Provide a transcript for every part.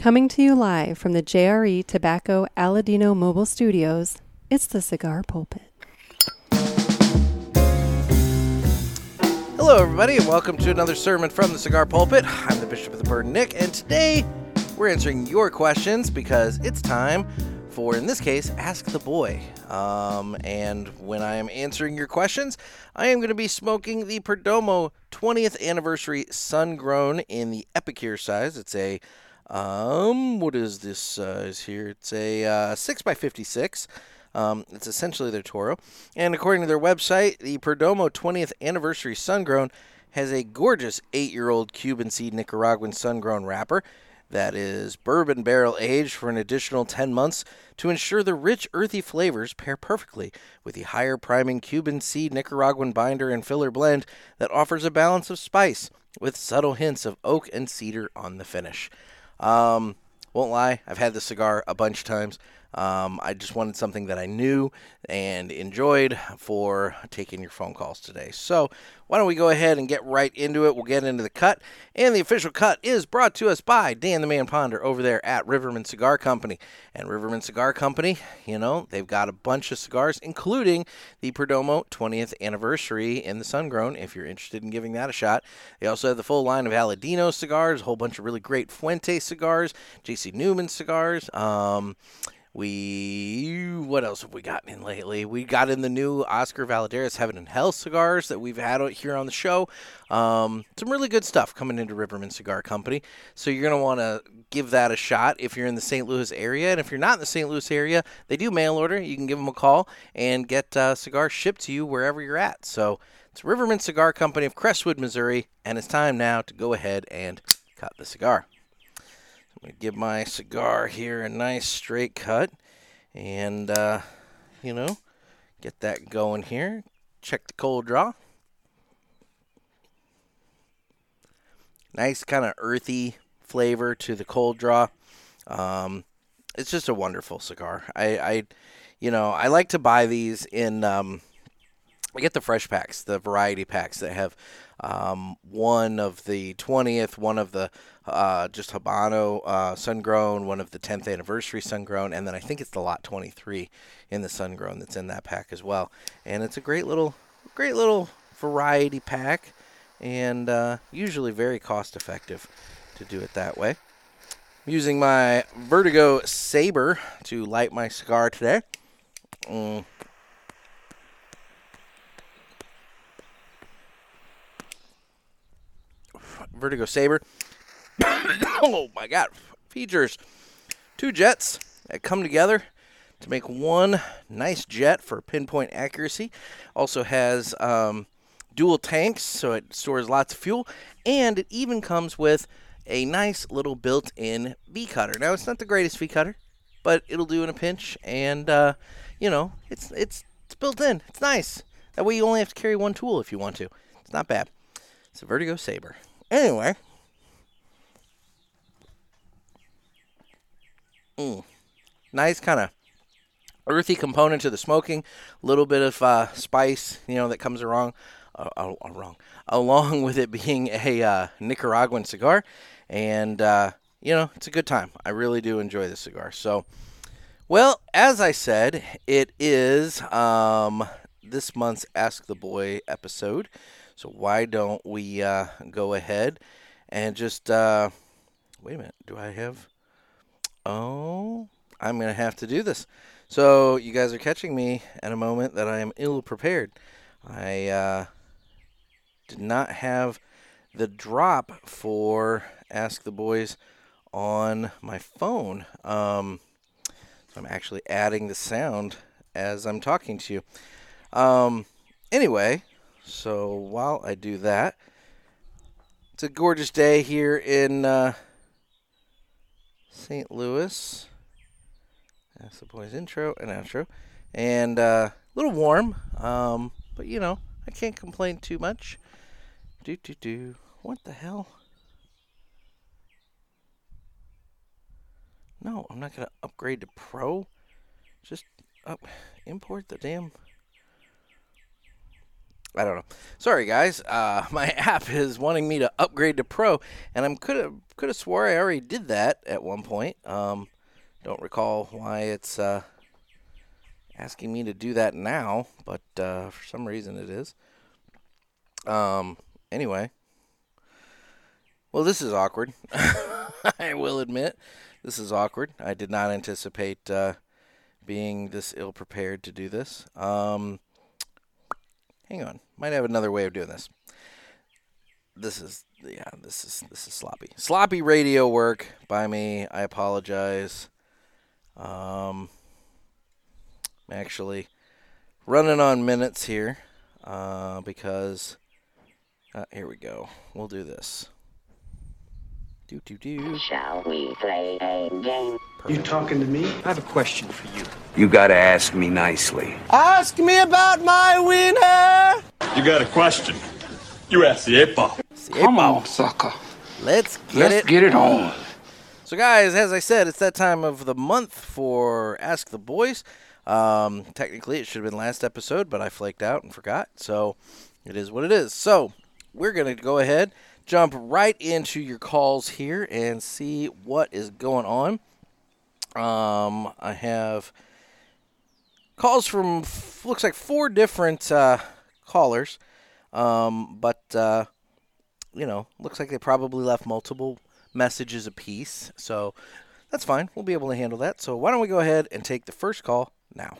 Coming to you live from the JRE Tobacco Aladino Mobile Studios, it's the Cigar Pulpit. Hello, everybody, and welcome to another sermon from the Cigar Pulpit. I'm the Bishop of the Bird, Nick, and today we're answering your questions because it's time for, in this case, Ask the Boy. Um, and when I am answering your questions, I am going to be smoking the Perdomo 20th Anniversary Sun Grown in the Epicure size. It's a um, what is this size here? It's a uh, 6 by 56 um, it's essentially their Toro. And according to their website, the Perdomo 20th Anniversary Sungrown has a gorgeous eight year old Cuban seed Nicaraguan sun-grown wrapper that is bourbon barrel aged for an additional 10 months to ensure the rich, earthy flavors pair perfectly with the higher priming Cuban seed Nicaraguan binder and filler blend that offers a balance of spice with subtle hints of oak and cedar on the finish. Um, won't lie, I've had this cigar a bunch of times. Um, I just wanted something that I knew and enjoyed for taking your phone calls today. So, why don't we go ahead and get right into it? We'll get into the cut. And the official cut is brought to us by Dan the Man Ponder over there at Rivermen Cigar Company. And Rivermen Cigar Company, you know, they've got a bunch of cigars, including the Perdomo 20th anniversary in the Sun Grown, if you're interested in giving that a shot. They also have the full line of Aladino cigars, a whole bunch of really great Fuente cigars, JC Newman cigars. Um, we what else have we gotten in lately? We got in the new Oscar Valladares Heaven and Hell cigars that we've had here on the show. Um, some really good stuff coming into Rivermen Cigar Company. So you're gonna want to give that a shot if you're in the St. Louis area, and if you're not in the St. Louis area, they do mail order. You can give them a call and get uh, cigars shipped to you wherever you're at. So it's Rivermen Cigar Company of Crestwood, Missouri, and it's time now to go ahead and cut the cigar. Give my cigar here a nice straight cut and, uh, you know, get that going here. Check the cold draw. Nice kind of earthy flavor to the cold draw. Um, it's just a wonderful cigar. I, I, you know, I like to buy these in. Um, I get the fresh packs, the variety packs that have um, one of the 20th, one of the uh, just Habano uh, sun grown, one of the 10th anniversary sun grown, and then I think it's the lot 23 in the sun grown that's in that pack as well. And it's a great little, great little variety pack, and uh, usually very cost effective to do it that way. I'm using my Vertigo Saber to light my cigar today. Mm. Vertigo Saber. oh my god. Features two jets that come together to make one nice jet for pinpoint accuracy. Also has um, dual tanks, so it stores lots of fuel, and it even comes with a nice little built-in V cutter. Now it's not the greatest V cutter, but it'll do in a pinch, and uh, you know it's it's it's built in. It's nice. That way you only have to carry one tool if you want to. It's not bad. It's a Vertigo Saber. Anyway. Mm. Nice kind of earthy component to the smoking. A little bit of uh, spice, you know, that comes along, uh, uh, wrong, along with it being a uh, Nicaraguan cigar. And, uh, you know, it's a good time. I really do enjoy this cigar. So, well, as I said, it is um, this month's Ask the Boy episode. So why don't we uh, go ahead and just uh, wait a minute? Do I have? Oh, I'm gonna have to do this. So you guys are catching me at a moment that I am ill prepared. I uh, did not have the drop for Ask the Boys on my phone. Um, so I'm actually adding the sound as I'm talking to you. Um, anyway, so while I do that, it's a gorgeous day here in uh, St. Louis. That's the boys' intro and outro. And uh, a little warm, um, but you know, I can't complain too much. Do, do, do. What the hell? No, I'm not going to upgrade to Pro. Just up, import the damn I don't know. Sorry, guys. Uh, my app is wanting me to upgrade to Pro, and I'm could have could have swore I already did that at one point. Um, don't recall why it's uh, asking me to do that now, but uh, for some reason it is. Um. Anyway. Well, this is awkward. I will admit, this is awkward. I did not anticipate uh, being this ill prepared to do this. Um, hang on, might have another way of doing this. This is yeah, this is this is sloppy. Sloppy radio work by me. I apologize. Um, I'm actually running on minutes here uh, because uh, here we go. We'll do this. Do do do. Shall we play a game? You talking to me? I have a question for you. You gotta ask me nicely. Ask me about my winner. You got a question? You ask the eight ball. Come on, sucker. Let's get Let's it. get it on. So, guys, as I said, it's that time of the month for Ask the Boys. Um, technically, it should have been last episode, but I flaked out and forgot. So, it is what it is. So, we're going to go ahead, jump right into your calls here and see what is going on. Um, I have calls from looks like four different uh, callers, um, but uh, you know, looks like they probably left multiple messages apiece. So that's fine. We'll be able to handle that. So why don't we go ahead and take the first call now?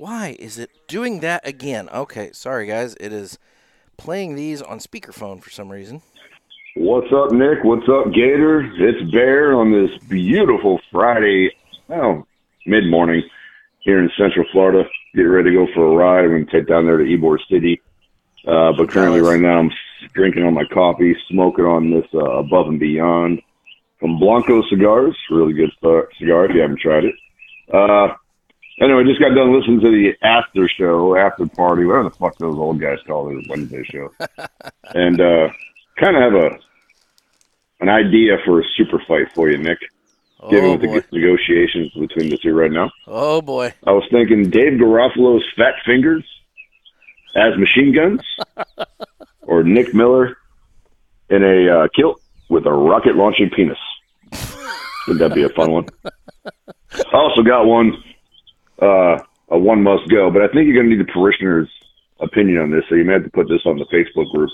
Why is it doing that again? Okay, sorry guys. It is playing these on speakerphone for some reason. What's up, Nick? What's up, Gator? It's Bear on this beautiful Friday, oh, mid morning here in Central Florida. Getting ready to go for a ride. I'm going to take down there to Ybor City. Uh, but currently, right now, I'm drinking on my coffee, smoking on this uh, Above and Beyond from Blanco Cigars. Really good uh, cigar if you haven't tried it. Uh, anyway, just got done listening to the after show, after party, whatever the fuck those old guys call it, Wednesday show. and uh, kind of have a an idea for a super fight for you, Nick. Given Oh with the negotiations between the two right now, Oh boy. I was thinking Dave Garofalo's fat fingers as machine guns, or Nick Miller in a uh, kilt with a rocket launching penis. Wouldn't that be a fun one? I also got one, uh, a one must go, but I think you're going to need the parishioners' opinion on this, so you may have to put this on the Facebook group.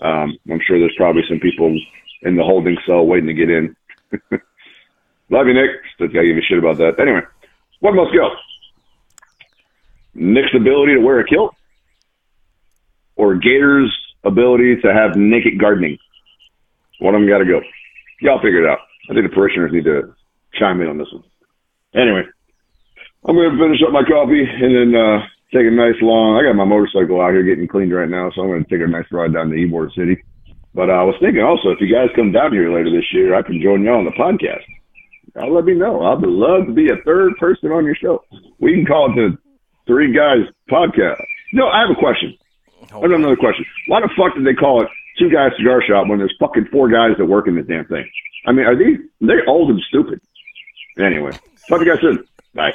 Um, I'm sure there's probably some people in the holding cell waiting to get in. Love you, Nick. Still gotta give you shit about that. Anyway, one must go. Nick's ability to wear a kilt, or Gator's ability to have naked gardening. One of them got to go. Y'all figure it out. I think the parishioners need to chime in on this one. Anyway, I'm going to finish up my coffee and then uh, take a nice long. I got my motorcycle out here getting cleaned right now, so I'm going to take a nice ride down to Ybor City. But uh, I was thinking also, if you guys come down here later this year, I can join y'all on the podcast. I'll let me know. I'd love to be a third person on your show. We can call it the Three Guys Podcast. No, I have a question. I have another question. Why the fuck did they call it Two Guys Cigar Shop when there's fucking four guys that work in this damn thing? I mean, are these, they're old and stupid. Anyway, to you guys soon. Bye.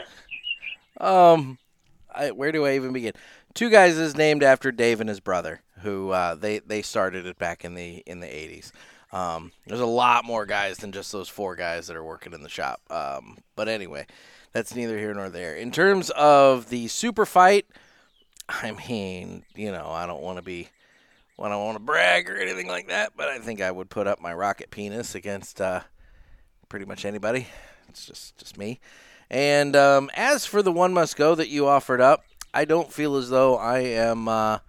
Um, I, where do I even begin? Two guys is named after Dave and his brother, who uh, they they started it back in the in the eighties. Um, there's a lot more guys than just those four guys that are working in the shop. Um, but anyway, that's neither here nor there. In terms of the super fight, I mean, you know, I don't want to be, I don't want to brag or anything like that, but I think I would put up my rocket penis against uh, pretty much anybody. It's just just me. And um, as for the one must go that you offered up, I don't feel as though I am. Uh,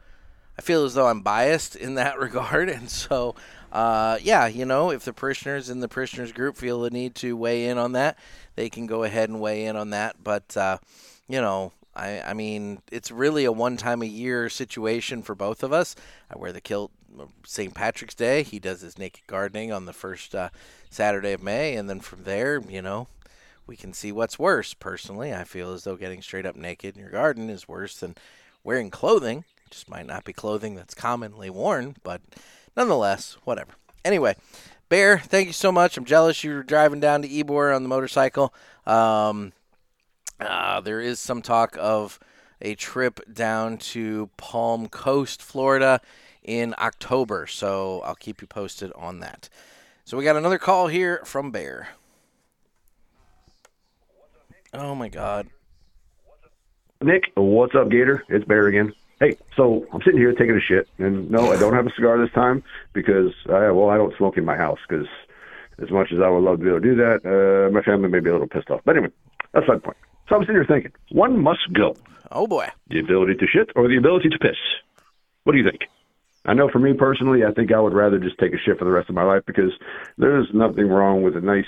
I feel as though I'm biased in that regard, and so uh, yeah, you know, if the parishioners in the parishioners group feel the need to weigh in on that, they can go ahead and weigh in on that. But uh, you know, I, I mean, it's really a one time a year situation for both of us. I wear the kilt St. Patrick's Day. He does his naked gardening on the first uh, Saturday of May, and then from there, you know, we can see what's worse. Personally, I feel as though getting straight up naked in your garden is worse than wearing clothing. It just might not be clothing that's commonly worn, but nonetheless, whatever. Anyway, Bear, thank you so much. I'm jealous you were driving down to Ybor on the motorcycle. Um, uh, there is some talk of a trip down to Palm Coast, Florida in October. So I'll keep you posted on that. So we got another call here from Bear. Oh my God. Nick, what's up, Gator? It's Bear again. Hey, so I'm sitting here taking a shit, and no, I don't have a cigar this time because, I, well, I don't smoke in my house because as much as I would love to be able to do that, uh, my family may be a little pissed off. But anyway, that's not the point. So I'm sitting here thinking, one must go. Oh boy. The ability to shit or the ability to piss? What do you think? I know for me personally, I think I would rather just take a shit for the rest of my life because there's nothing wrong with a nice,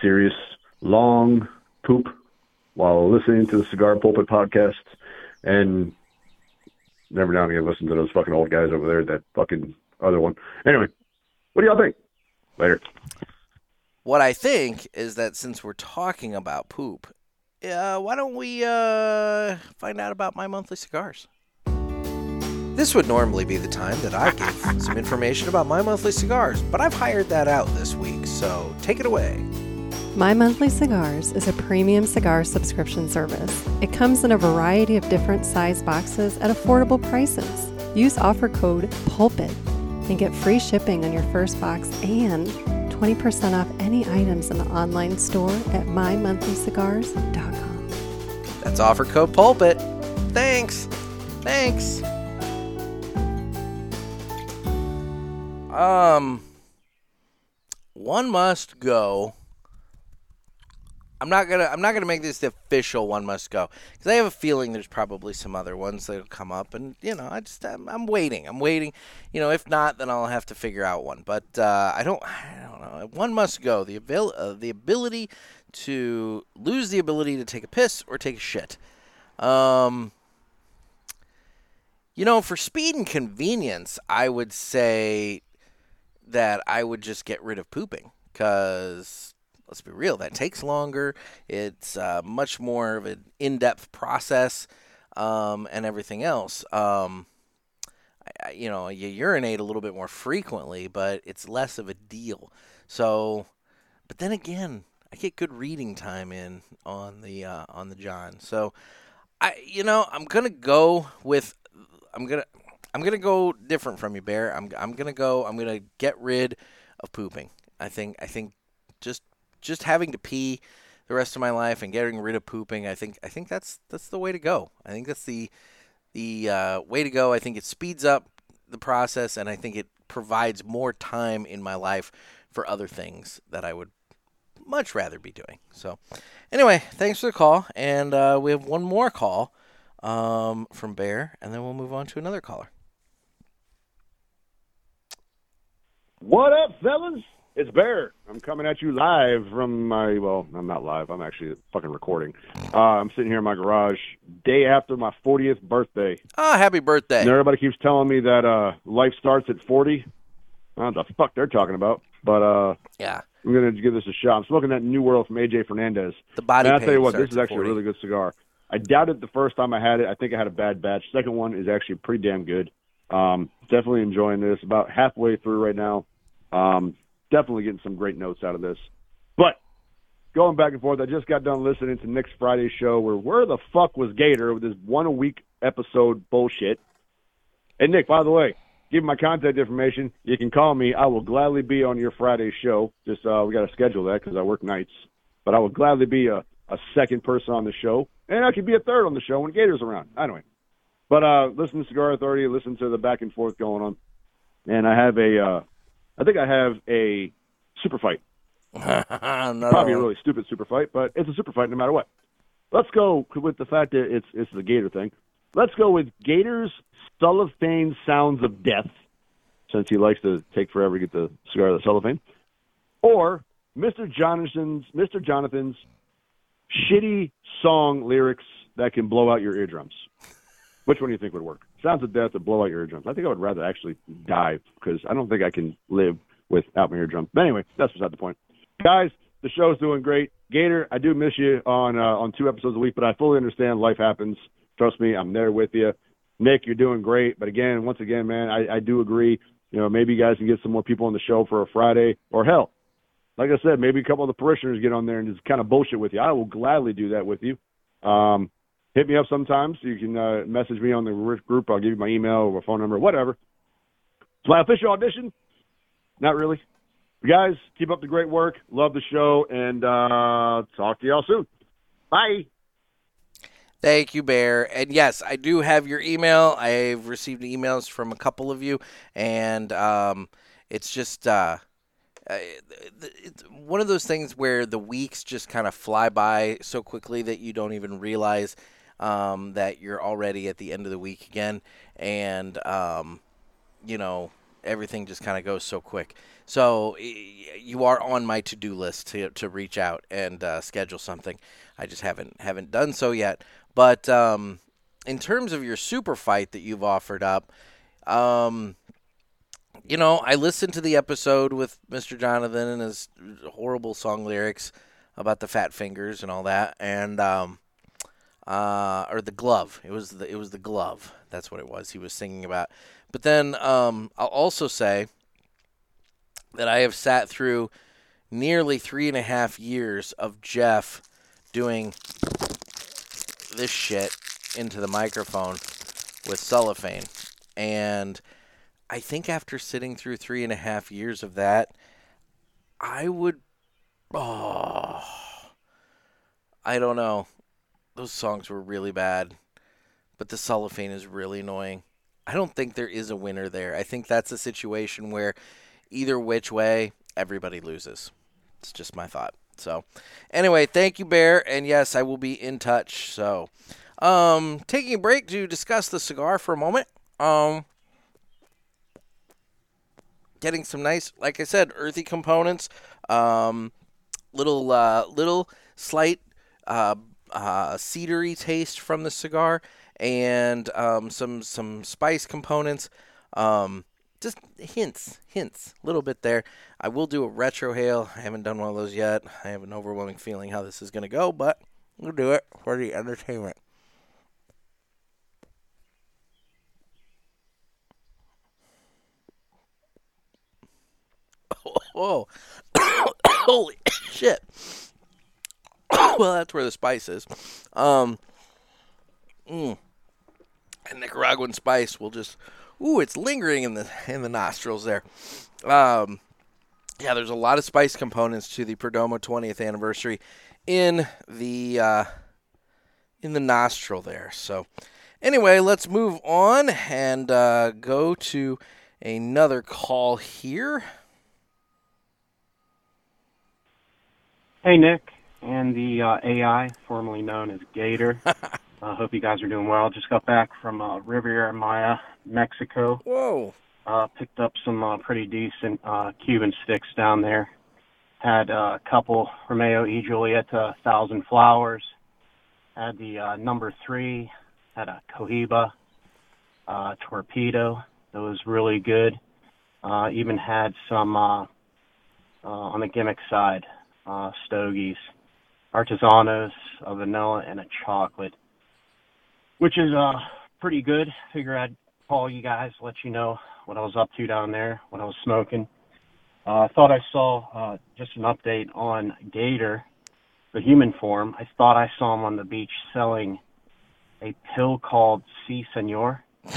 serious, long poop while listening to the Cigar Pulpit podcast and every now and again listen to those fucking old guys over there, that fucking other one. Anyway, what do y'all think? Later. What I think is that since we're talking about poop, uh, why don't we uh, find out about my monthly cigars? This would normally be the time that I give some information about my monthly cigars, but I've hired that out this week, so take it away. My Monthly Cigars is a premium cigar subscription service. It comes in a variety of different size boxes at affordable prices. Use offer code PULPIT and get free shipping on your first box and 20% off any items in the online store at mymonthlycigars.com. That's offer code pulpit. Thanks. Thanks. Um one must go. I'm not gonna I'm not gonna make this the official one must go because I have a feeling there's probably some other ones that'll come up and you know I just I'm, I'm waiting I'm waiting you know if not then I'll have to figure out one but uh, I don't I don't know one must go the abil- uh, the ability to lose the ability to take a piss or take a shit. Um you know for speed and convenience I would say that I would just get rid of pooping because let's be real, that takes longer. It's uh, much more of an in-depth process um, and everything else. Um, I, you know, you urinate a little bit more frequently, but it's less of a deal. So, but then again, I get good reading time in on the uh, on the John. So, I you know I'm gonna go with I'm gonna I'm gonna go different from you, Bear. I'm I'm gonna go. I'm gonna get rid of pooping. I think I think just just having to pee the rest of my life and getting rid of pooping, I think I think that's that's the way to go. I think that's the the uh, way to go. I think it speeds up the process, and I think it provides more time in my life for other things that I would much rather be doing. So, anyway, thanks for the call, and uh, we have one more call um, from Bear, and then we'll move on to another caller. What up, fellas? It's Bear. I'm coming at you live from my, well, I'm not live. I'm actually fucking recording. Uh, I'm sitting here in my garage day after my 40th birthday. Ah, happy birthday! And everybody keeps telling me that uh, life starts at 40. I don't know what the fuck they're talking about. But uh, Yeah, I'm going to give this a shot. I'm smoking that New World from AJ Fernandez. the body. And I'll tell you what, this is actually 40. a really good cigar. I doubted the first time I had it. I think I had a bad batch. Second one is actually pretty damn good. Um, definitely enjoying this. About halfway through right now. Um, definitely getting some great notes out of this. But going back and forth, I just got done listening to next Friday's show where where the fuck was Gator with this one a week episode bullshit. And Nick, by the way, give my contact information. You can call me. I will gladly be on your Friday show. Just uh, we got to schedule that because I work nights. But I will gladly be a, a second person on the show, and I could be a third on the show when Gator's around. Anyway, but uh, listen to Cigar Authority. Listen to the back and forth going on, and I have a. Uh, I think I have a super fight. Probably a really stupid super fight, but it's a super fight no matter what. Let's go with the fact that it's it's the Gator thing. Let's go with Gator's cellophane sounds of death, since he likes to take forever to get the cigar of the cellophane, or Mr. Jonathan's Mr. Jonathan's shitty song lyrics that can blow out your eardrums. Which one do you think would work? Sounds of death that blow out your eardrums. I think I would rather actually die because I don't think I can live without my eardrums. But anyway, that's beside the point. Guys, the show's doing great. Gator, I do miss you on uh, on two episodes a week, but I fully understand life happens. Trust me, I'm there with you. Nick, you're doing great. But again, once again, man, I, I do agree. You know, maybe you guys can get some more people on the show for a Friday, or hell, like I said, maybe a couple of the parishioners get on there and just kind of bullshit with you. I will gladly do that with you. Um, hit me up sometimes. You can uh, message me on the group. I'll give you my email or my phone number, whatever. It's my official audition. Not really. But guys, keep up the great work. Love the show, and uh, talk to y'all soon. Bye. Thank you, Bear. And yes, I do have your email. I've received emails from a couple of you, and um, it's just uh, uh, it's one of those things where the weeks just kind of fly by so quickly that you don't even realize um, that you're already at the end of the week again, and um, you know everything just kind of goes so quick. So you are on my to-do list to to reach out and uh, schedule something. I just haven't haven't done so yet. But um, in terms of your super fight that you've offered up, um, you know, I listened to the episode with Mr. Jonathan and his horrible song lyrics about the fat fingers and all that, and um, uh, or the glove. It was the it was the glove. That's what it was. He was singing about. But then um, I'll also say that I have sat through nearly three and a half years of Jeff doing this shit into the microphone with cellophane. And I think after sitting through three and a half years of that, I would. Oh. I don't know. Those songs were really bad. But the cellophane is really annoying. I don't think there is a winner there. I think that's a situation where either which way, everybody loses. It's just my thought. So, anyway, thank you, Bear. And yes, I will be in touch. So, um, taking a break to discuss the cigar for a moment. Um, getting some nice, like I said, earthy components. Um, little, uh, little slight, uh, uh, cedary taste from the cigar, and um, some some spice components. Um, just hints, hints, a little bit there. I will do a retrohale. I haven't done one of those yet. I have an overwhelming feeling how this is going to go, but we'll do it for the entertainment. Whoa. Holy shit. well, that's where the spice is. Um, mm. And Nicaraguan spice will just ooh, it's lingering in the in the nostrils there. Um, yeah, there's a lot of spice components to the Perdomo 20th anniversary in the uh, in the nostril there. So, anyway, let's move on and uh, go to another call here. Hey, Nick, and the uh, AI, formerly known as Gator. I hope you guys are doing well. Just got back from uh, Riviera Maya, Mexico. Whoa. Uh, picked up some uh, pretty decent uh, Cuban sticks down there. Had uh, a couple Romeo y Julieta Thousand Flowers. Had the uh, number three. Had a Cohiba uh, Torpedo. That was really good. Uh, even had some uh, uh, on the gimmick side, uh, Stogies, Artesanos, a vanilla, and a chocolate which is uh pretty good. Figure I'd call you guys, let you know what I was up to down there, what I was smoking. Uh, I thought I saw uh, just an update on Gator, the human form. I thought I saw him on the beach selling a pill called C Senor.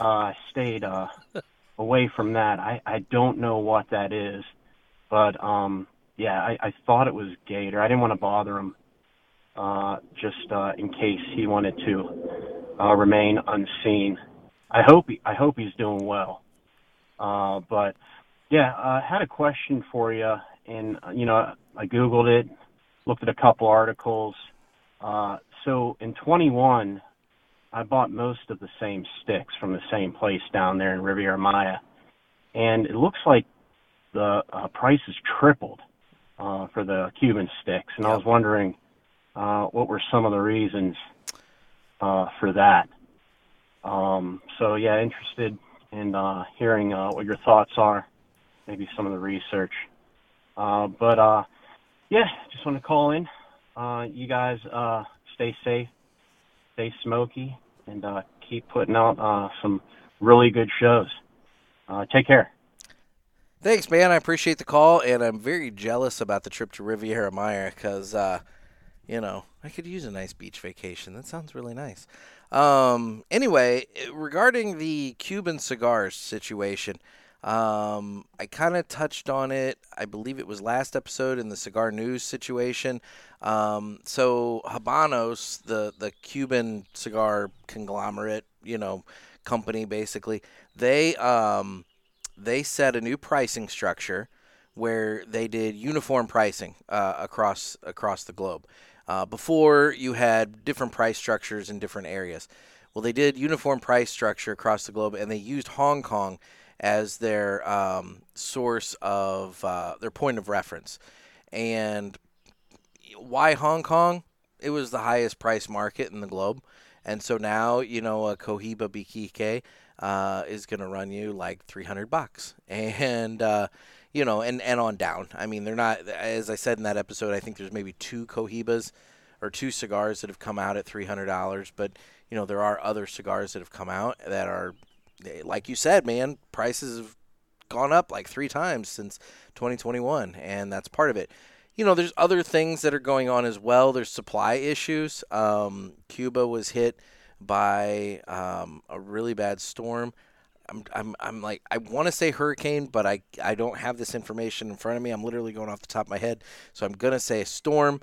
Uh, I stayed uh, away from that. I, I don't know what that is, but um, yeah, I, I thought it was Gator. I didn't want to bother him uh, just uh, in case he wanted to uh, remain unseen. I hope he, I hope he's doing well. Uh, but yeah, I had a question for you, and you know I googled it, looked at a couple articles. Uh, so in 21, I bought most of the same sticks from the same place down there in Riviera Maya, and it looks like the uh, price has tripled uh, for the Cuban sticks, and I was wondering uh, what were some of the reasons uh, for that. Um, so yeah, interested in uh, hearing uh, what your thoughts are, maybe some of the research. Uh, but uh, yeah, just want to call in. Uh, you guys uh, stay safe, stay smoky, and uh, keep putting out uh, some really good shows. Uh, take care. Thanks, man. I appreciate the call, and I'm very jealous about the trip to Riviera Maya because, uh, You know, I could use a nice beach vacation. That sounds really nice. Um, anyway, regarding the Cuban cigars situation, um, I kind of touched on it. I believe it was last episode in the cigar news situation. Um, so Habanos, the the Cuban cigar conglomerate, you know, company basically, they um, they set a new pricing structure where they did uniform pricing uh, across across the globe. Uh, before you had different price structures in different areas. Well, they did uniform price structure across the globe, and they used Hong Kong as their um, source of uh, their point of reference. And why Hong Kong? It was the highest price market in the globe. And so now, you know, a Cohiba BKK uh, is going to run you like 300 bucks. And, uh, you know, and, and on down. I mean, they're not, as I said in that episode, I think there's maybe two Cohibas or two cigars that have come out at $300. But, you know, there are other cigars that have come out that are, like you said, man, prices have gone up like three times since 2021. And that's part of it you know, there's other things that are going on as well. There's supply issues. Um, Cuba was hit by um, a really bad storm. I'm, I'm, I'm like, I want to say hurricane, but I, I don't have this information in front of me. I'm literally going off the top of my head. So I'm going to say a storm.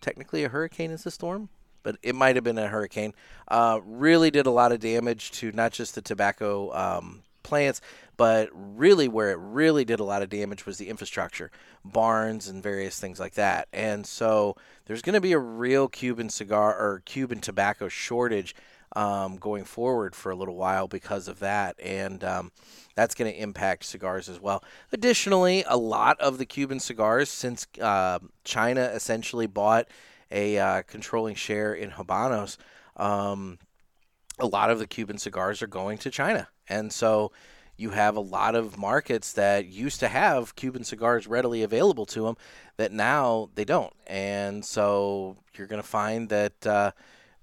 Technically, a hurricane is a storm, but it might have been a hurricane. Uh, really did a lot of damage to not just the tobacco um, plants, but really where it really did a lot of damage was the infrastructure, barns and various things like that. And so there's going to be a real Cuban cigar or Cuban tobacco shortage um, going forward for a little while because of that. And um, that's going to impact cigars as well. Additionally, a lot of the Cuban cigars, since uh, China essentially bought a uh, controlling share in Habanos, um, a lot of the Cuban cigars are going to China. And so you have a lot of markets that used to have Cuban cigars readily available to them that now they don't. And so you're going to find that uh,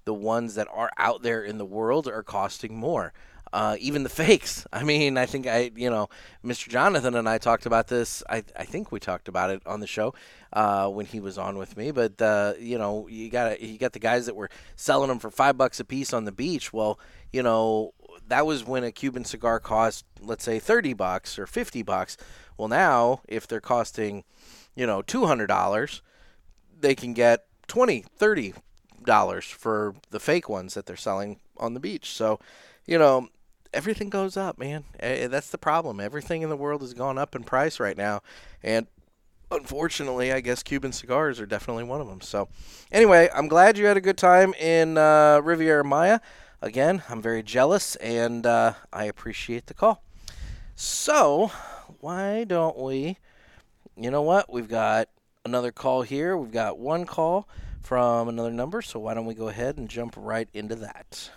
the ones that are out there in the world are costing more. Uh, even the fakes. I mean, I think I, you know, Mr. Jonathan and I talked about this. I, I think we talked about it on the show uh, when he was on with me. But uh, you know, you got you got the guys that were selling them for five bucks a piece on the beach. Well, you know, that was when a Cuban cigar cost, let's say, 30 bucks or 50 bucks. Well, now if they're costing, you know, $200, they can get 20, 30 dollars for the fake ones that they're selling on the beach. So, you know, everything goes up, man. That's the problem. Everything in the world has gone up in price right now, and unfortunately, I guess Cuban cigars are definitely one of them. So, anyway, I'm glad you had a good time in uh, Riviera Maya again, I'm very jealous and uh, I appreciate the call. So, why don't we? You know what? We've got another call here. We've got one call from another number, so why don't we go ahead and jump right into that?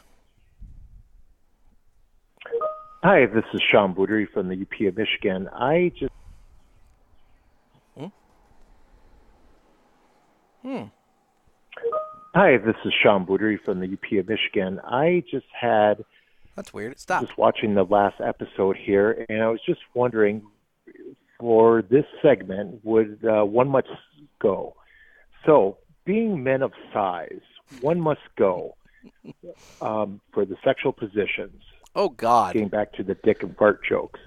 Hi, this is Sean Boudery from the UP of Michigan. I just. Hmm. Hmm. Hi, this is Sean Boudery from the UP of Michigan. I just had. That's weird. Stop. Just watching the last episode here, and I was just wondering, for this segment, would uh, one must go? So, being men of size, one must go um, for the sexual positions. Oh God! Getting back to the dick and fart jokes.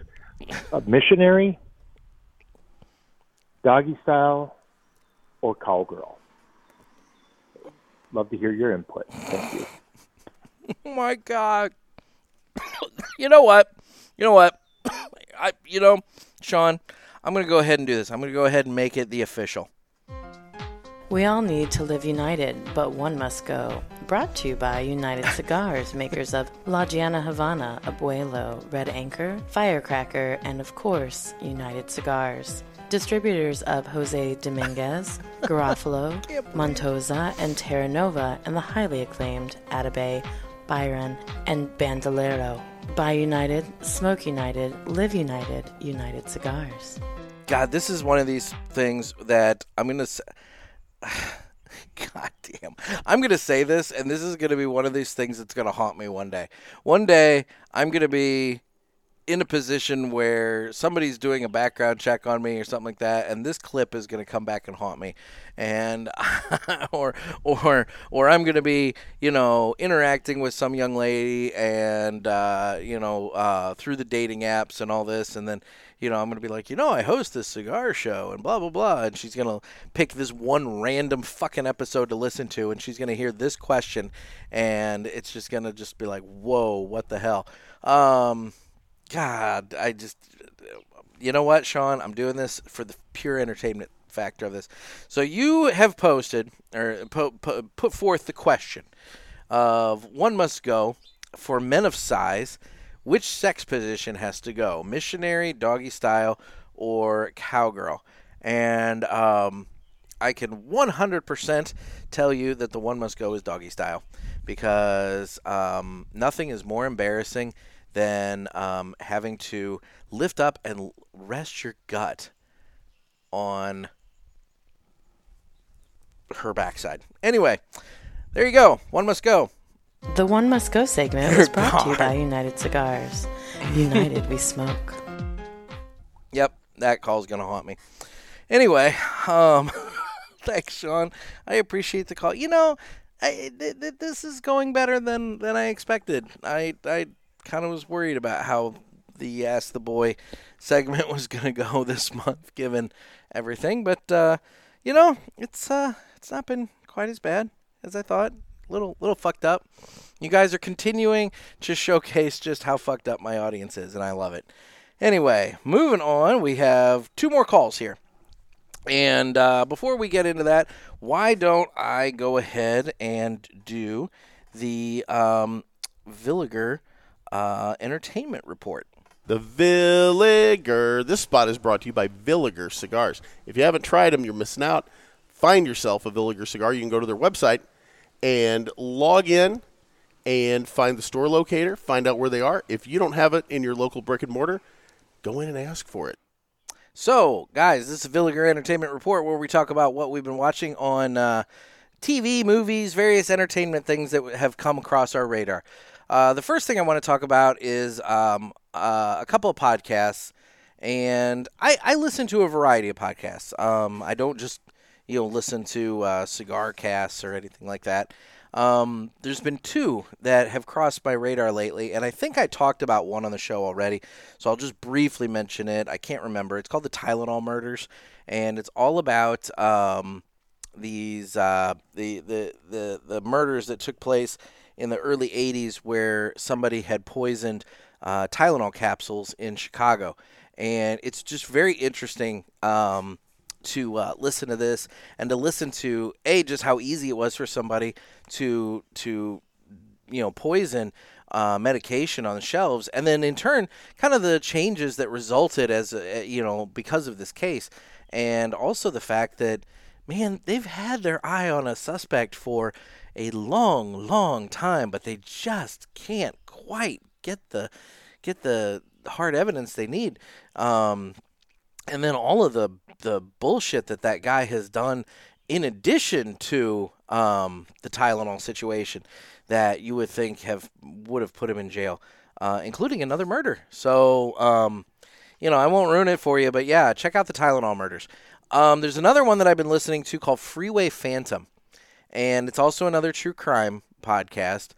A missionary, doggy style, or cowgirl. Love to hear your input. Thank you. oh my God. you know what? You know what? I you know, Sean, I'm going to go ahead and do this. I'm going to go ahead and make it the official. We all need to live united, but one must go. Brought to you by United Cigars, makers of La Gianna Havana, Abuelo, Red Anchor, Firecracker, and of course, United Cigars. Distributors of Jose Dominguez, Garofalo, Montosa, and Terra Nova, and the highly acclaimed Atabey, Byron, and Bandolero. Buy United, Smoke United, Live United, United Cigars. God, this is one of these things that I'm going to say. God damn. I'm going to say this, and this is going to be one of these things that's going to haunt me one day. One day, I'm going to be in a position where somebody's doing a background check on me or something like that, and this clip is going to come back and haunt me, and or or or I'm going to be you know interacting with some young lady and uh, you know uh, through the dating apps and all this, and then you know I'm to be like you know I host this cigar show and blah blah blah, and she's to pick this one random fucking episode to listen to, and she's to hear this question, and it's just to just be like whoa what the hell. Um, God, I just, you know what, Sean? I'm doing this for the pure entertainment factor of this. So you have posted or put forth the question of one must go for men of size. Which sex position has to go? Missionary, doggy style, or cowgirl? And um, I can 100% tell you that the one must go is doggy style because um, nothing is more embarrassing than um, having to lift up and rest your gut on her backside. Anyway, there you go. One must go. The One Must Go segment was brought to you by United Cigars. United, we smoke. Yep, that call's gonna haunt me. Anyway, um, thanks, Sean. I appreciate the call. You know, I, th- th- this is going better than than I expected. I I kind of was worried about how the Ask the Boy segment was going to go this month, given everything. But uh, you know, it's uh, it's not been quite as bad as I thought. Little little fucked up. You guys are continuing to showcase just how fucked up my audience is, and I love it. Anyway, moving on, we have two more calls here. And uh, before we get into that, why don't I go ahead and do the um, Villiger uh, entertainment report. The Villiger. This spot is brought to you by Villiger Cigars. If you haven't tried them, you're missing out. Find yourself a Villiger cigar. You can go to their website and log in and find the store locator, find out where they are. If you don't have it in your local brick and mortar, go in and ask for it. So, guys, this is Villiger Entertainment Report where we talk about what we've been watching on uh, TV, movies, various entertainment things that have come across our radar. Uh, the first thing I want to talk about is um, uh, a couple of podcasts, and I, I, listen to a variety of podcasts. Um, I don't just you know listen to uh, cigar casts or anything like that. Um, there's been two that have crossed my radar lately, and I think I talked about one on the show already, so I'll just briefly mention it. I can't remember. It's called the Tylenol Murders, and it's all about um, these uh, the, the the the murders that took place in the early 80s where somebody had poisoned uh, Tylenol capsules in Chicago. And it's just very interesting um, to uh, listen to this and to listen to a just how easy it was for somebody to to you know poison uh, medication on the shelves, and then in turn, kind of the changes that resulted as a, you know because of this case, and also the fact that man they've had their eye on a suspect for a long, long time, but they just can't quite get the get the hard evidence they need. Um, and then all of the the bullshit that that guy has done, in addition to um, the Tylenol situation, that you would think have would have put him in jail, uh, including another murder. So, um, you know, I won't ruin it for you, but yeah, check out the Tylenol murders. Um, there's another one that I've been listening to called Freeway Phantom and it's also another true crime podcast.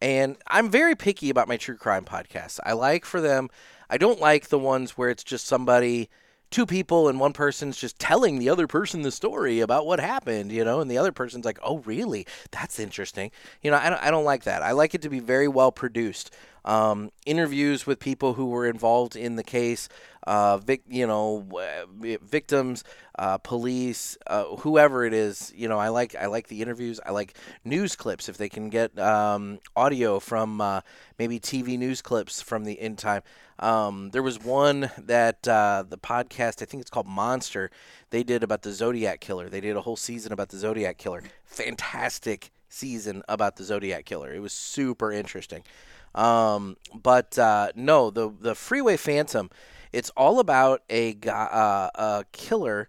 And I'm very picky about my true crime podcasts. I like for them, I don't like the ones where it's just somebody, two people, and one person's just telling the other person the story about what happened, you know, and the other person's like, oh, really? That's interesting. You know, I don't, I don't like that. I like it to be very well produced. Um, interviews with people who were involved in the case, uh, vic, you know, victims, uh, police, uh, whoever it is. You know, I like I like the interviews. I like news clips if they can get um, audio from uh, maybe TV news clips from the end time. Um, there was one that uh, the podcast, I think it's called Monster, they did about the Zodiac Killer. They did a whole season about the Zodiac Killer. Fantastic season about the Zodiac Killer. It was super interesting. Um, but uh, no, the the Freeway Phantom it's all about a uh, a killer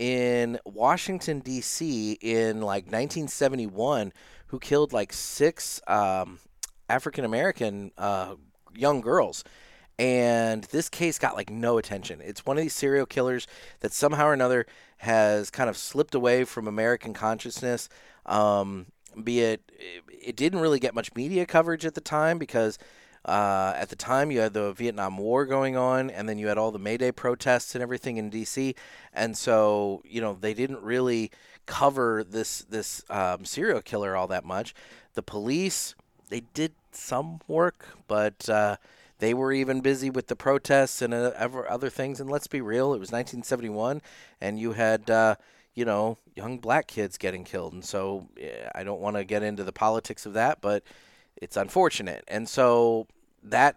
in Washington D.C. in like 1971 who killed like six um, African American uh, young girls, and this case got like no attention. It's one of these serial killers that somehow or another has kind of slipped away from American consciousness. Um, be it, it didn't really get much media coverage at the time because uh, at the time you had the Vietnam War going on, and then you had all the May Day protests and everything in D.C. And so you know they didn't really cover this this um, serial killer all that much. The police they did some work, but uh, they were even busy with the protests and uh, other things. And let's be real, it was 1971, and you had, uh, you know, young black kids getting killed. And so yeah, I don't want to get into the politics of that, but it's unfortunate. And so that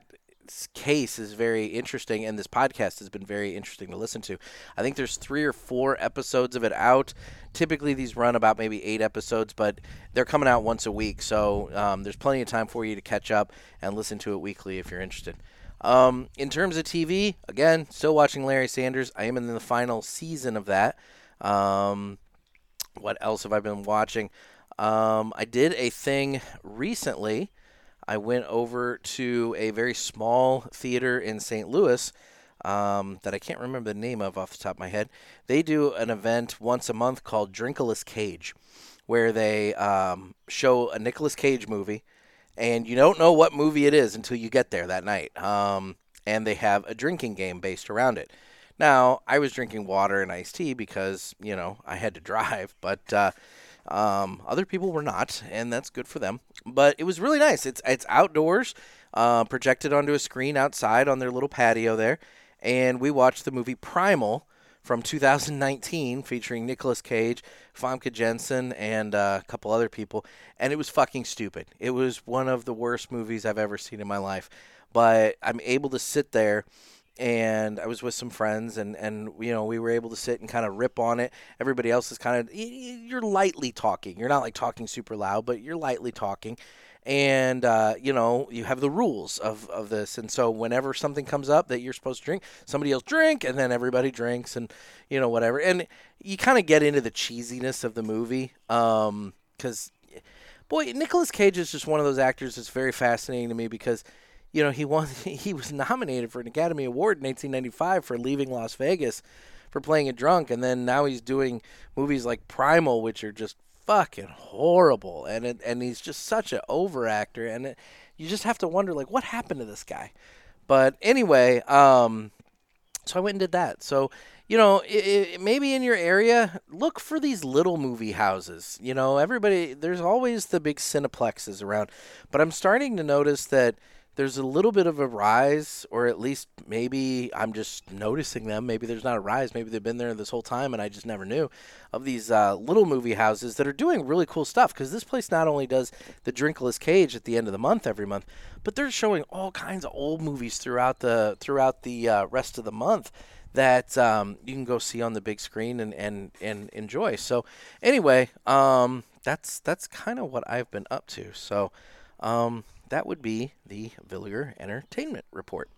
case is very interesting, and this podcast has been very interesting to listen to. I think there's three or four episodes of it out. Typically, these run about maybe eight episodes, but they're coming out once a week, so um, there's plenty of time for you to catch up and listen to it weekly if you're interested. Um, in terms of TV, again, still watching Larry Sanders. I am in the final season of that. Um, what else have I been watching? Um, I did a thing recently I went over to a very small theater in St. Louis um, that I can't remember the name of off the top of my head. They do an event once a month called Drinkless Cage, where they um, show a Nicolas Cage movie, and you don't know what movie it is until you get there that night. Um, and they have a drinking game based around it. Now, I was drinking water and iced tea because, you know, I had to drive, but. Uh, um, other people were not, and that's good for them. But it was really nice. It's it's outdoors, uh, projected onto a screen outside on their little patio there, and we watched the movie Primal from 2019 featuring Nicolas Cage, Famke Janssen, and uh, a couple other people, and it was fucking stupid. It was one of the worst movies I've ever seen in my life, but I'm able to sit there and I was with some friends, and and you know we were able to sit and kind of rip on it. Everybody else is kind of you're lightly talking. You're not like talking super loud, but you're lightly talking, and uh, you know you have the rules of of this. And so whenever something comes up that you're supposed to drink, somebody else drink, and then everybody drinks, and you know whatever. And you kind of get into the cheesiness of the movie, because. Um, boy, Nicolas Cage is just one of those actors that's very fascinating to me because you know, he won. He was nominated for an Academy Award in 1995 for Leaving Las Vegas, for playing a drunk, and then now he's doing movies like Primal, which are just fucking horrible, and it, and he's just such an over actor, and it, you just have to wonder like what happened to this guy. But anyway, um, so I went and did that. So you know, it, maybe in your area, look for these little movie houses. You know, everybody, there's always the big cineplexes around, but I'm starting to notice that there's a little bit of a rise, or at least maybe I'm just noticing them. Maybe there's not a rise. Maybe they've been there this whole time and I just never knew of these uh, little movie houses that are doing really cool stuff. Because this place not only does the Drinkless Cage at the end of the month every month, but they're showing all kinds of old movies throughout the throughout the uh, rest of the month that um, you can go see on the big screen and, and, and enjoy. So anyway, um, that's that's kind of what I've been up to. So. Um, that would be the Villiger Entertainment Report.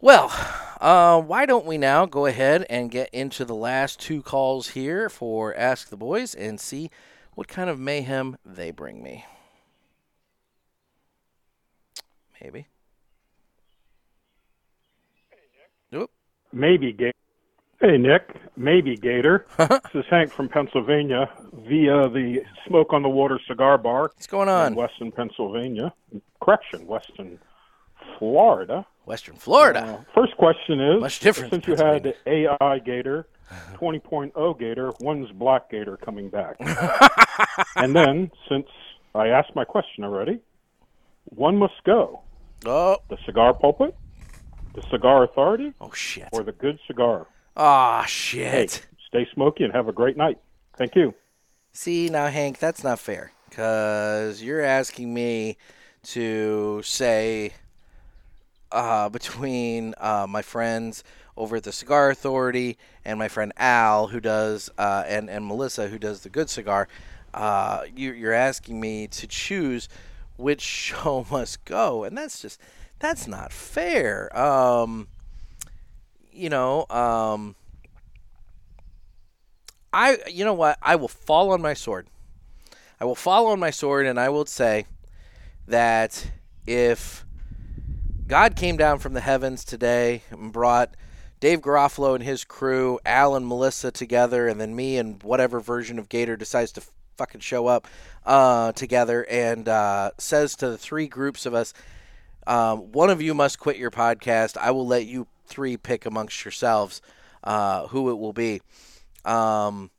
Well, uh, why don't we now go ahead and get into the last two calls here for Ask the Boys and see what kind of mayhem they bring me? Maybe. Nope. Maybe Gator. Hey, Nick. Maybe Gator. this is Hank from Pennsylvania via the Smoke on the Water Cigar Bar. What's going on? In Weston, Pennsylvania. Correction, Weston, Florida. Western Florida. Uh, first question is much different. Since you had AI Gator, 20.0 Gator, when's Black Gator coming back? and then, since I asked my question already, one must go. Oh. The Cigar Pulpit, the Cigar Authority, oh shit, or the Good Cigar. Ah, oh, shit. Hey, stay smoky and have a great night. Thank you. See, now, Hank, that's not fair because you're asking me to say uh, between uh, my friends over at the Cigar Authority and my friend Al, who does, uh, and, and Melissa, who does the Good Cigar, uh, you, you're asking me to choose which show must go. And that's just, that's not fair. Um, you know, um, I, you know what? I will fall on my sword. I will fall on my sword, and I will say that if God came down from the heavens today and brought Dave Garofalo and his crew, Al and Melissa together, and then me and whatever version of Gator decides to fucking show up uh, together, and uh, says to the three groups of us, um, one of you must quit your podcast. I will let you three pick amongst yourselves uh, who it will be. Um,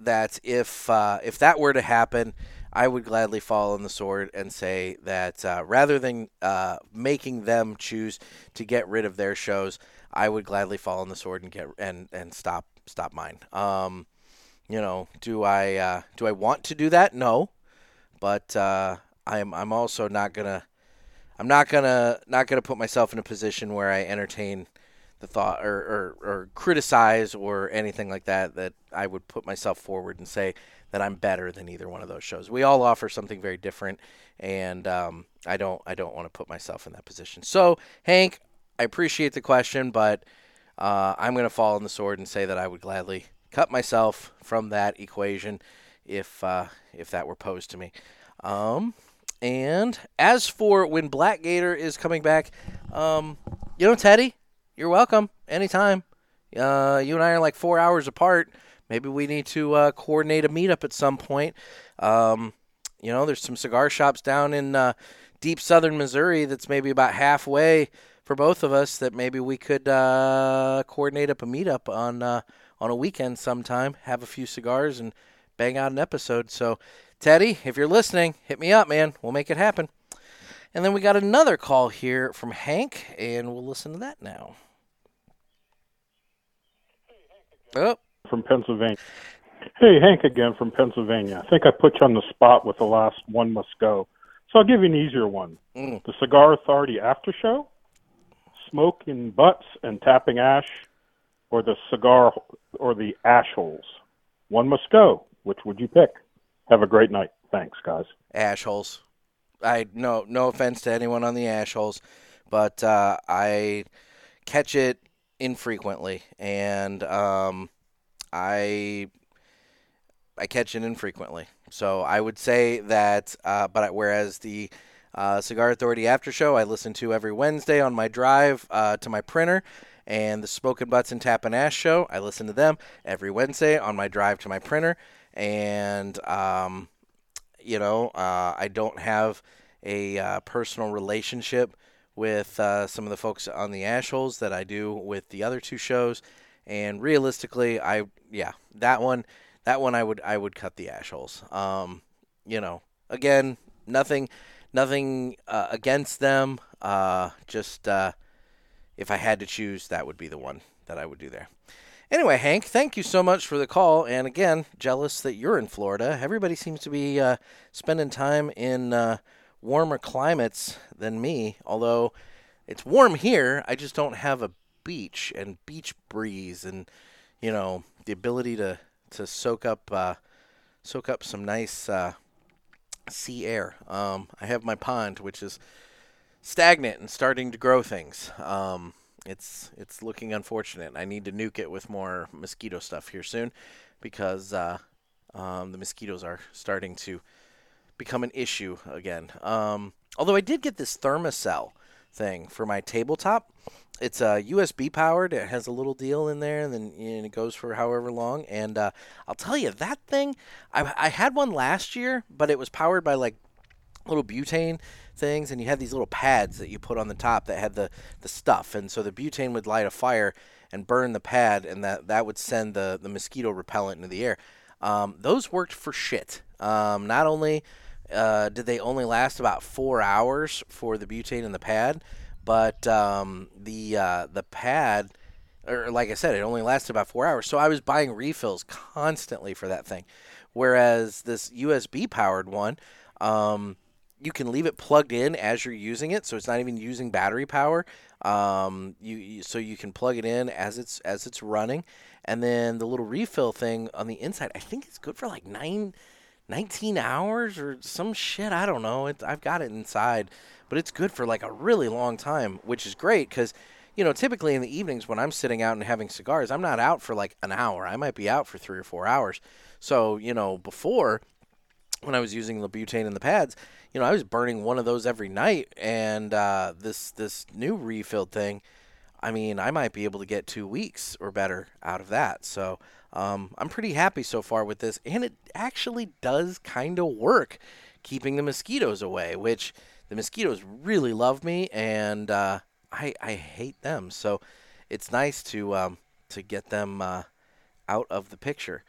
that if uh, if that were to happen, I would gladly fall on the sword and say that uh, rather than uh, making them choose to get rid of their shows, I would gladly fall on the sword and get and and stop stop mine. Um, you know, do I uh, do I want to do that? No, but uh, I'm I'm also not gonna I'm not gonna not gonna put myself in a position where I entertain the thought or, or, or criticize or anything like that that I would put myself forward and say that I'm better than either one of those shows. We all offer something very different, and um, I don't I don't want to put myself in that position. So Hank, I appreciate the question, but uh, I'm to fall on the sword and say that I would gladly cut myself from that equation if uh, if that were posed to me. Um, and as for when Black Gator is coming back, um, you know, Teddy, you're welcome anytime. Uh, you and I are like four hours apart. Maybe we need to uh, coordinate a meetup at some point. Um, you know, there's some cigar shops down in uh, deep southern Missouri that's maybe about halfway for both of us that maybe we could uh, coordinate up a meetup on uh, on a weekend sometime, have a few cigars, and bang out an episode. So, Teddy, if you're listening, hit me up, man. We'll make it happen. And then we got another call here from Hank, and we'll listen to that now. Oh. From Pennsylvania. Hey, Hank again from Pennsylvania. I think I put you on the spot with the last one must go. So I'll give you an easier one. Mm. The Cigar Authority after show, smoking butts and tapping ash, or the cigar or the ash holes. One must go. Which would you pick? Have a great night. Thanks, guys. Ash holes. I no no offense to anyone on the ash holes, but uh, I catch it infrequently, and um, I I catch it infrequently. So I would say that, uh, but whereas the uh, Cigar Authority after show I listen to every Wednesday on my drive uh, to my printer, and the Smoking Butts and Tap and Ash show I listen to them every Wednesday on my drive to my printer, and um, you know uh, I don't have a uh, personal relationship with uh, some of the folks on the Ashholes that I do with the other two shows, and realistically, I yeah that one that one I would I would cut the Ashholes. Um, you know, again, nothing nothing uh, against them. Uh, just uh, if I had to choose, that would be the one that I would do there. Anyway, Hank, thank you so much for the call. And again, jealous that you're in Florida. Everybody seems to be uh, spending time in uh, warmer climates than me. Although it's warm here, I just don't have a beach and beach breeze and you know the ability to to soak up uh, soak up some nice uh, sea air. Um, I have my pond, which is stagnant and starting to grow things. Um, it's it's looking unfortunate. I need to nuke it with more mosquito stuff here soon, because uh, um, the mosquitoes are starting to become an issue again. Um, although I did get this Thermacell thing for my tabletop. It's uh, USB powered. It has a little deal in there, and then know, it goes for however long. And uh, I'll tell you that thing. I, I had one last year, but it was powered by like little butane things, and you had these little pads that you put on the top that had the the stuff, and so the butane would light a fire and burn the pad, and that that would send the the mosquito repellent into the air. Um, those worked for shit. Um, not only uh, did they only last about four hours for the butane and the pad, but um, the uh, the pad, or like I said, it only lasted about four hours. So I was buying refills constantly for that thing. Whereas this USB powered one, um, you can leave it plugged in as you're using it, so it's not even using battery power. Um, you, you so you can plug it in as it's as it's running, and then the little refill thing on the inside. I think it's good for like nine. 19 hours or some shit. I don't know. It, I've got it inside, but it's good for like a really long time, which is great because, you know, typically in the evenings when I'm sitting out and having cigars, I'm not out for like an hour. I might be out for three or four hours. So, you know, before when I was using the butane in the pads, you know, I was burning one of those every night, and uh, this this new refilled thing, I mean, I might be able to get two weeks or better out of that. So um, I'm pretty happy so far with this, and it actually does kind of work, keeping the mosquitoes away, which the mosquitoes really love me, and uh, I I hate them. So it's nice to um, to get them uh, out of the picture.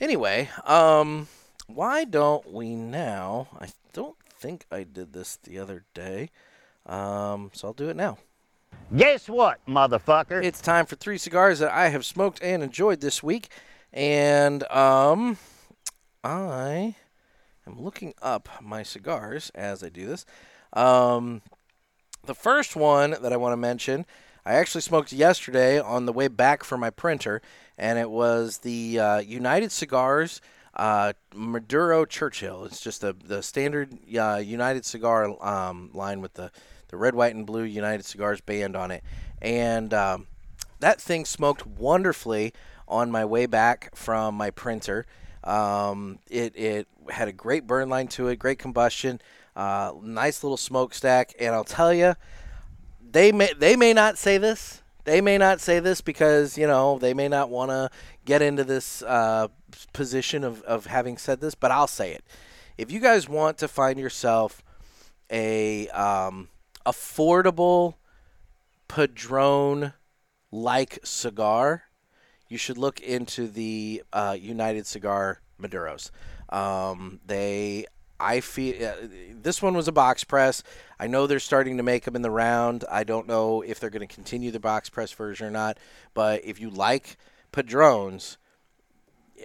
Anyway, um, why don't we now? I don't think I did this the other day, um, so I'll do it now. Guess what, motherfucker? It's time for three cigars that I have smoked and enjoyed this week, and um, I am looking up my cigars as I do this. Um, the first one that I want to mention, I actually smoked yesterday on the way back from my printer, and it was the uh, United Cigars uh, Maduro Churchill. It's just the the standard uh, United cigar um, line with the the red, white, and blue United Cigars band on it, and um, that thing smoked wonderfully on my way back from my printer. Um, it it had a great burn line to it, great combustion, uh, nice little smokestack, and I'll tell you, they may they may not say this. They may not say this because you know they may not want to get into this uh, position of, of having said this, but I'll say it. If you guys want to find yourself a um, affordable Padron like cigar, you should look into the uh, United Cigar Maduros. Um, they, I feel, uh, this one was a box press. I know they're starting to make them in the round. I don't know if they're going to continue the box press version or not. But if you like Padrones,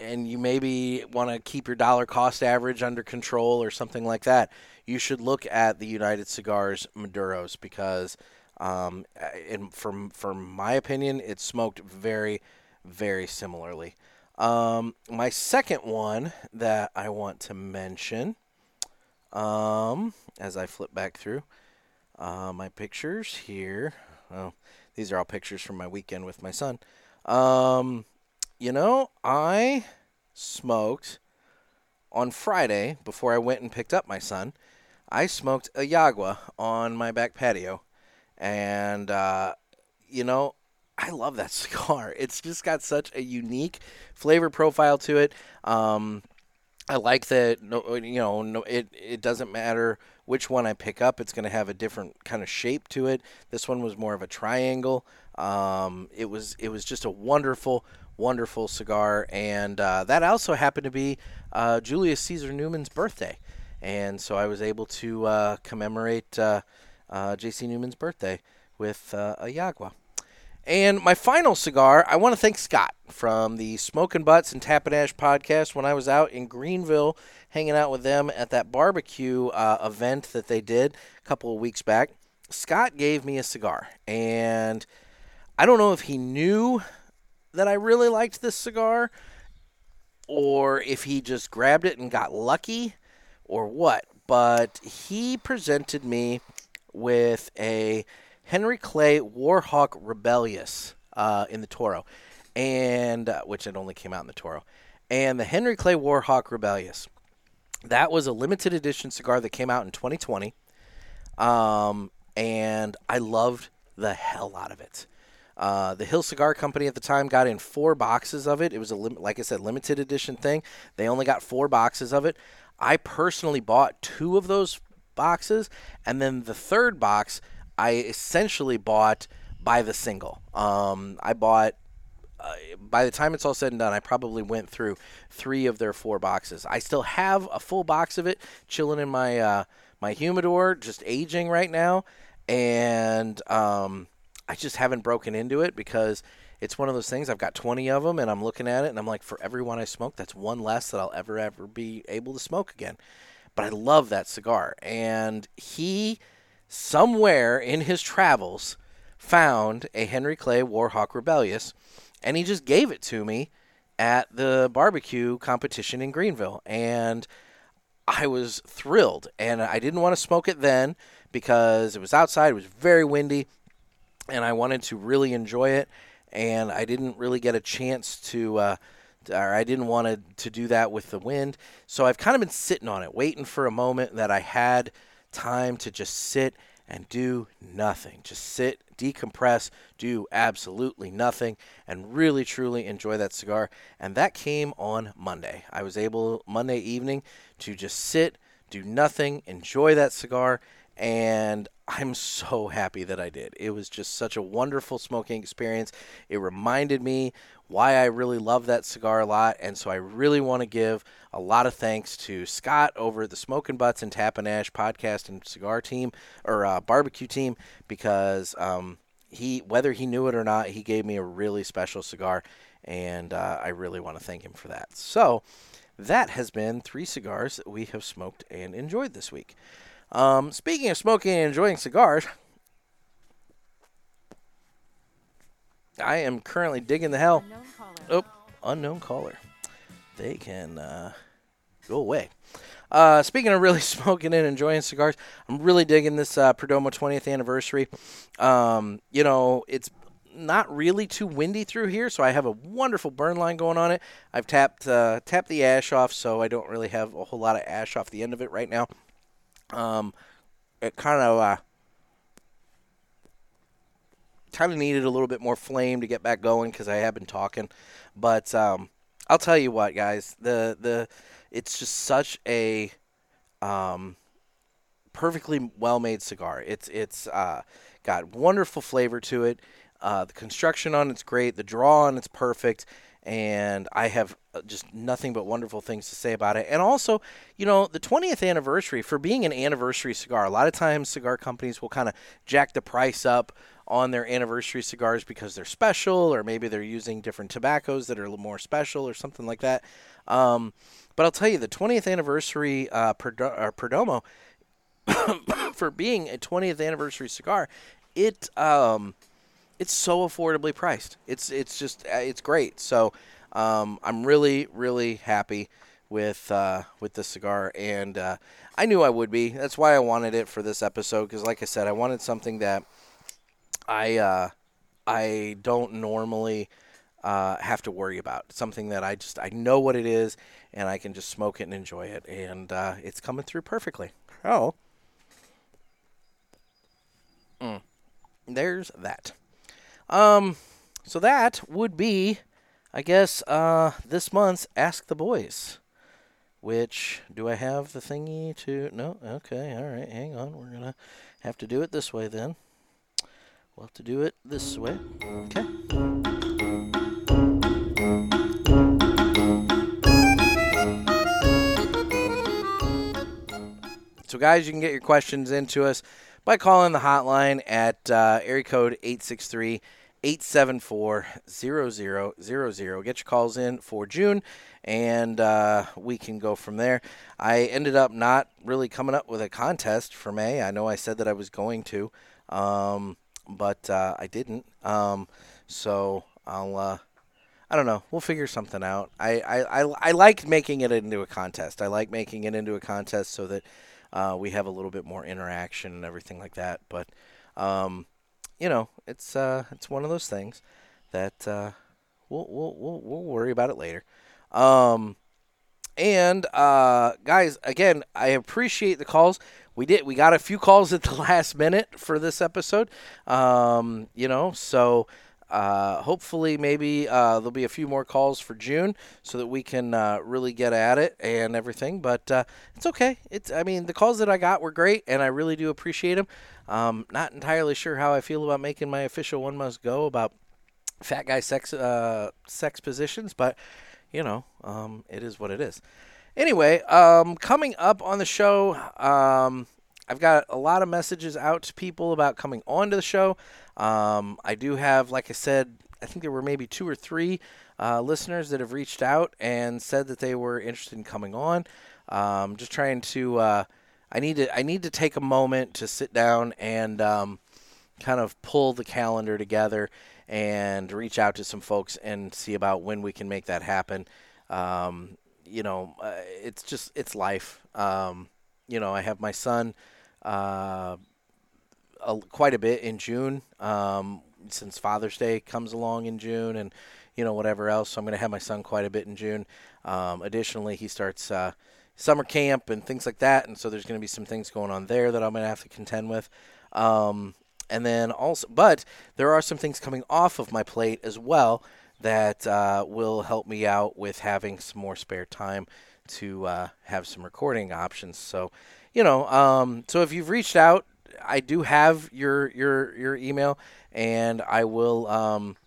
and you maybe want to keep your dollar cost average under control or something like that, you should look at the United Cigars Maduros because, um, in, from from my opinion, it smoked very, very similarly. Um, my second one that I want to mention, um, as I flip back through uh, my pictures here. Oh, these are all pictures from my weekend with my son. Um, you know, I smoked on Friday before I went and picked up my son. I smoked a Yagua on my back patio, and uh, you know, I love that cigar. It's just got such a unique flavor profile to it. Um, I like that. No, you know, no, it it doesn't matter which one I pick up. It's going to have a different kind of shape to it. This one was more of a triangle. Um, it was it was just a wonderful, wonderful cigar, and uh, that also happened to be uh, Julius Caesar Newman's birthday, and so I was able to uh, commemorate uh, uh, J.C. Newman's birthday with uh, a Yagua. And my final cigar, I want to thank Scott from the Smoking Butts and Tap and Ash podcast when I was out in Greenville hanging out with them at that barbecue event that they did a couple of weeks back. Scott gave me a cigar, and I don't know if he knew that I really liked this cigar or if he just grabbed it and got lucky or what, but he presented me with a Henry Clay Warhawk Rebellious uh, in the Toro, and uh, which it only came out in the Toro, and the Henry Clay Warhawk Rebellious. That was a limited edition cigar that came out in 2020, um, and I loved the hell out of it. Uh, the Hill Cigar Company at the time got in four boxes of it. It was a lim- like I said, limited edition thing. They only got four boxes of it. I personally bought two of those boxes, and then the third box I essentially bought by the single. Um, I bought. Uh, by the time it's all said and done, I probably went through three of their four boxes. I still have a full box of it chilling in my uh, my humidor, just aging right now, and um, I just haven't broken into it because it's one of those things. I've got 20 of them, and I'm looking at it, and I'm like, for every one I smoke, that's one less that I'll ever ever be able to smoke again. But I love that cigar, and he somewhere in his travels found a Henry Clay Warhawk Rebellious, and he just gave it to me at the barbecue competition in Greenville, and I was thrilled. And I didn't want to smoke it then because it was outside, it was very windy, and I wanted to really enjoy it. And I didn't really get a chance to uh, or I didn't want to, to do that with the wind. So I've kind of been sitting on it, waiting for a moment that I had time to just sit and do nothing. Just sit, decompress, do absolutely nothing, and really truly enjoy that cigar. And that came on Monday. I was able Monday evening to just sit, do nothing, enjoy that cigar, and I'm so happy that I did. It was just such a wonderful smoking experience. It reminded me why I really love that cigar a lot, and so I really want to give a lot of thanks to Scott over at the Smoking Butts and Tap and Ash podcast and cigar team or uh, barbecue team because um, he, whether he knew it or not, he gave me a really special cigar, and uh, I really want to thank him for that. So that has been three cigars that we have smoked and enjoyed this week. Um, speaking of smoking and enjoying cigars, I am currently digging the hell. Oh, unknown caller. They can uh, go away. Uh, speaking of really smoking and enjoying cigars, I'm really digging this uh, Perdomo 20th anniversary. Um, you know, it's not really too windy through here, so I have a wonderful burn line going on it. I've tapped uh, tapped the ash off, so I don't really have a whole lot of ash off the end of it right now. Um, it kind of uh, kind of needed a little bit more flame to get back going because I have been talking. But um, I'll tell you what, guys, the the it's just such a um, perfectly well made cigar. It's it's uh, got wonderful flavor to it. Uh, the construction on it's great. The draw on it's perfect. And I have uh, just nothing but wonderful things to say about it. And also, you know, the 20th anniversary, for being an anniversary cigar, a lot of times cigar companies will kind of jack the price up on their anniversary cigars because they're special, or maybe they're using different tobaccos that are a little more special, or something like that. Um, but I'll tell you, the 20th anniversary uh, Perdo- uh, Perdomo, for being a 20th anniversary cigar, it um, it's so affordably priced. It's it's just uh, it's great. So um, I'm really really happy with uh, with the cigar, and uh, I knew I would be. That's why I wanted it for this episode because, like I said, I wanted something that I uh, I don't normally uh, have to worry about. Something that I just I know what it is, and I can just smoke it and enjoy it, and uh, it's coming through perfectly. Oh, mm. there's that. Um, so that would be, I guess, uh, this month's Ask the Boys. Which do I have the thingy to? No. Okay. All right. Hang on. We're gonna have to do it this way then. We'll have to do it this way. Okay. So, guys, you can get your questions into us by calling the hotline at uh, area code 863 874 0000. Get your calls in for June, and uh, we can go from there. I ended up not really coming up with a contest for May. I know I said that I was going to, um, but uh, I didn't. Um, so I'll. Uh, I don't know. We'll figure something out. I, I, I, I like making it into a contest. I like making it into a contest so that uh, we have a little bit more interaction and everything like that. But um, you know, it's uh, it's one of those things that uh, we'll, we'll we'll we'll worry about it later. Um, and uh, guys, again, I appreciate the calls. We did we got a few calls at the last minute for this episode. Um, you know, so. Uh, hopefully, maybe uh, there'll be a few more calls for June so that we can uh, really get at it and everything. But uh, it's okay. It's I mean the calls that I got were great, and I really do appreciate them. Um, not entirely sure how I feel about making my official one must go about fat guy sex uh, sex positions, but you know, um, it is what it is. Anyway, um, coming up on the show, um, I've got a lot of messages out to people about coming on to the show. Um, I do have, like I said, I think there were maybe two or three uh, listeners that have reached out and said that they were interested in coming on. Um, just trying to, uh, I need to, I need to take a moment to sit down and um, kind of pull the calendar together and reach out to some folks and see about when we can make that happen. Um, you know, uh, it's just it's life. Um, you know, I have my son uh, a, quite a bit in June um, since Father's Day comes along in June, and you know, whatever else. So I'm going to have my son quite a bit in June. Um, additionally, he starts uh, summer camp and things like that, and so there's going to be some things going on there that I'm going to have to contend with. Um, and then also, but there are some things coming off of my plate as well that uh, will help me out with having some more spare time to uh, have some recording options. So, you know, um, so if you've reached out, I do have your your your email, and I will um,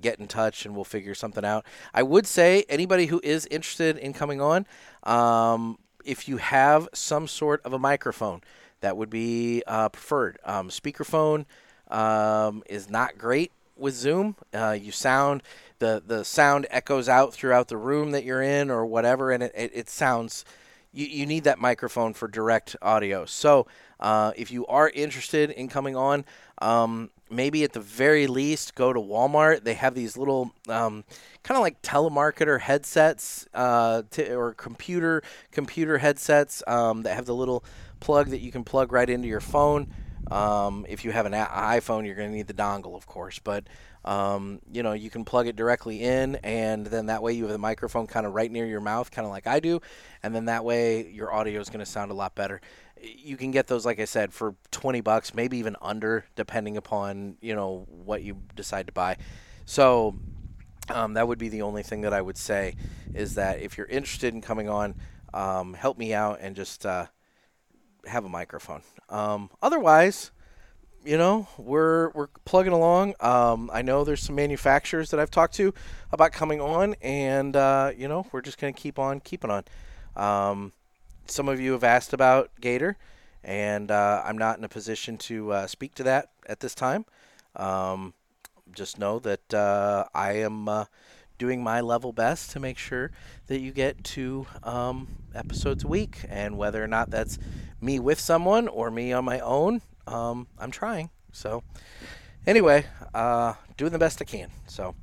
get in touch and we'll figure something out. I would say anybody who is interested in coming on, um, if you have some sort of a microphone, that would be uh, preferred. Um, speakerphone um, is not great with Zoom. Uh, you sound the the sound echoes out throughout the room that you're in or whatever, and it, it, it sounds. You, you need that microphone for direct audio. So uh, if you are interested in coming on, um, maybe at the very least go to Walmart. They have these little um, kind of like telemarketer headsets uh, to, or computer computer headsets um, that have the little plug that you can plug right into your phone. Um, if you have an iPhone, you're going to need the dongle, of course, but um, you know you can plug it directly in, and then that way you have the microphone kind of right near your mouth, kind of like I do, and then that way your audio is going to sound a lot better. You can get those, like I said, for 20 bucks, maybe even under, depending upon you know what you decide to buy. So um, that would be the only thing that I would say is that if you're interested in coming on, um, help me out and just uh, have a microphone. Um, otherwise, you know, we're we're plugging along. Um, I know there's some manufacturers that I've talked to about coming on, and uh, you know, we're just gonna keep on keeping on. Um, some of you have asked about Gator, and uh, I'm not in a position to uh, speak to that at this time. Um, just know that uh, I am uh, doing my level best to make sure that you get two um, episodes a week, and whether or not that's me with someone or me on my own, um, I'm trying. So, anyway, uh, doing the best I can. So,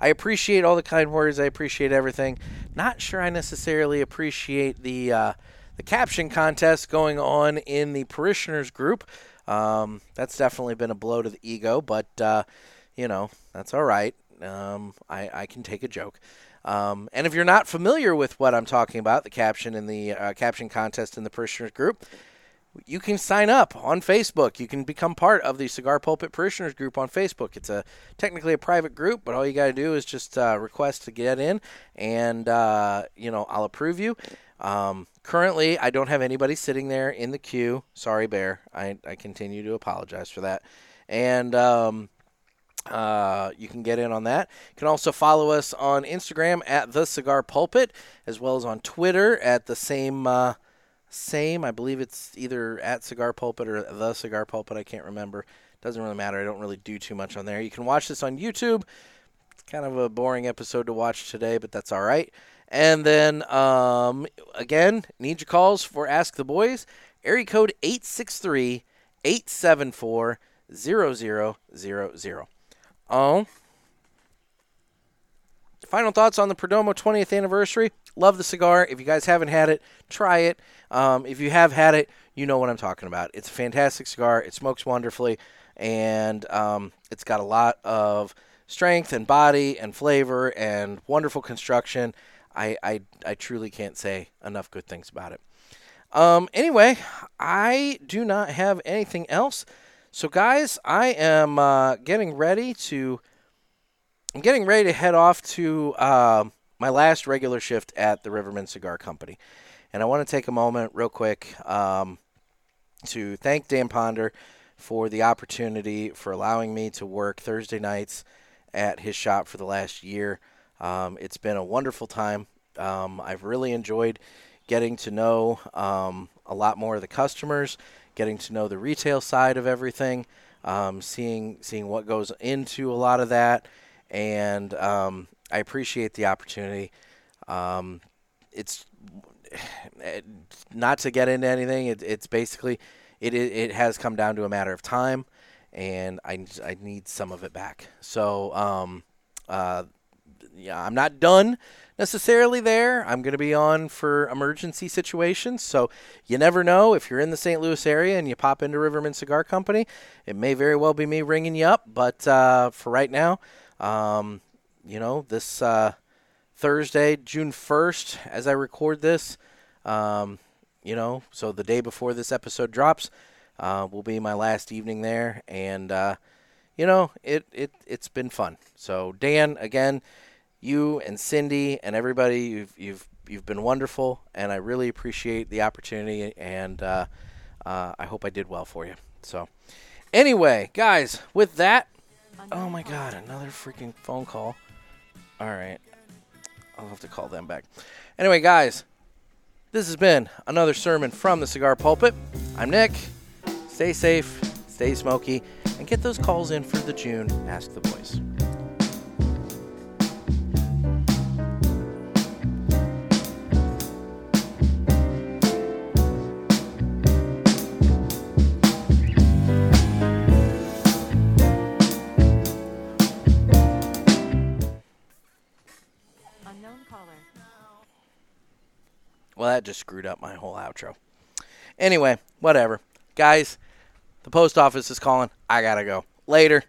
I appreciate all the kind words. I appreciate everything. Not sure I necessarily appreciate the uh, the caption contest going on in the parishioners group. Um, that's definitely been a blow to the ego, but uh, you know that's all right. Um, I, I can take a joke. Um, and if you're not familiar with what I'm talking about, the caption in the uh, caption contest in the parishioners group, you can sign up on Facebook. You can become part of the Cigar Pulpit Parishioners group on Facebook. It's a technically a private group, but all you got to do is just uh, request to get in, and uh, you know I'll approve you. Um, currently, I don't have anybody sitting there in the queue. Sorry, Bear. I, I continue to apologize for that. And um, uh, you can get in on that. You can also follow us on Instagram at the Cigar Pulpit, as well as on Twitter at the same uh, same. I believe it's either at Cigar Pulpit or the Cigar Pulpit. I can't remember. Doesn't really matter. I don't really do too much on there. You can watch this on YouTube. It's kind of a boring episode to watch today, but that's all right. And then um, again, need your calls for Ask the Boys. Area code 863 874 0000. Oh. Final thoughts on the Perdomo 20th anniversary. Love the cigar. If you guys haven't had it, try it. Um, if you have had it, you know what I'm talking about. It's a fantastic cigar. It smokes wonderfully, and um, it's got a lot of strength and body and flavor and wonderful construction. I, I, I truly can't say enough good things about it. Um, anyway, I do not have anything else. So, guys, I am uh, getting ready to. I'm getting ready to head off to uh, my last regular shift at the Rivermen Cigar Company, and I want to take a moment, real quick, um, to thank Dan Ponder for the opportunity for allowing me to work Thursday nights at his shop for the last year. Um, it's been a wonderful time. Um, I've really enjoyed getting to know um, a lot more of the customers getting to know the retail side of everything, um, seeing seeing what goes into a lot of that, and um, I appreciate the opportunity. Um, it's not to get into anything. It, it's basically it, it it has come down to a matter of time, and I I need some of it back. So um, uh, yeah, I'm not done necessarily there. I'm going to be on for emergency situations. So you never know if you're in the St. Louis area and you pop into Rivermen Cigar Company. It may very well be me ringing you up. But uh, for right now, um, you know, this uh, Thursday, June 1st, as I record this, um, you know, so the day before this episode drops, uh, will be my last evening there. And, uh, you know, it, it, it's been fun. So, Dan, again, you and Cindy and everybody, you've, you've, you've been wonderful, and I really appreciate the opportunity, and uh, uh, I hope I did well for you. So, anyway, guys, with that, oh my God, another freaking phone call. All right, I'll have to call them back. Anyway, guys, this has been another sermon from the Cigar Pulpit. I'm Nick. Stay safe, stay smoky, and get those calls in for the June Ask the Boys. Well, that just screwed up my whole outro. Anyway, whatever. Guys, the post office is calling. I gotta go. Later.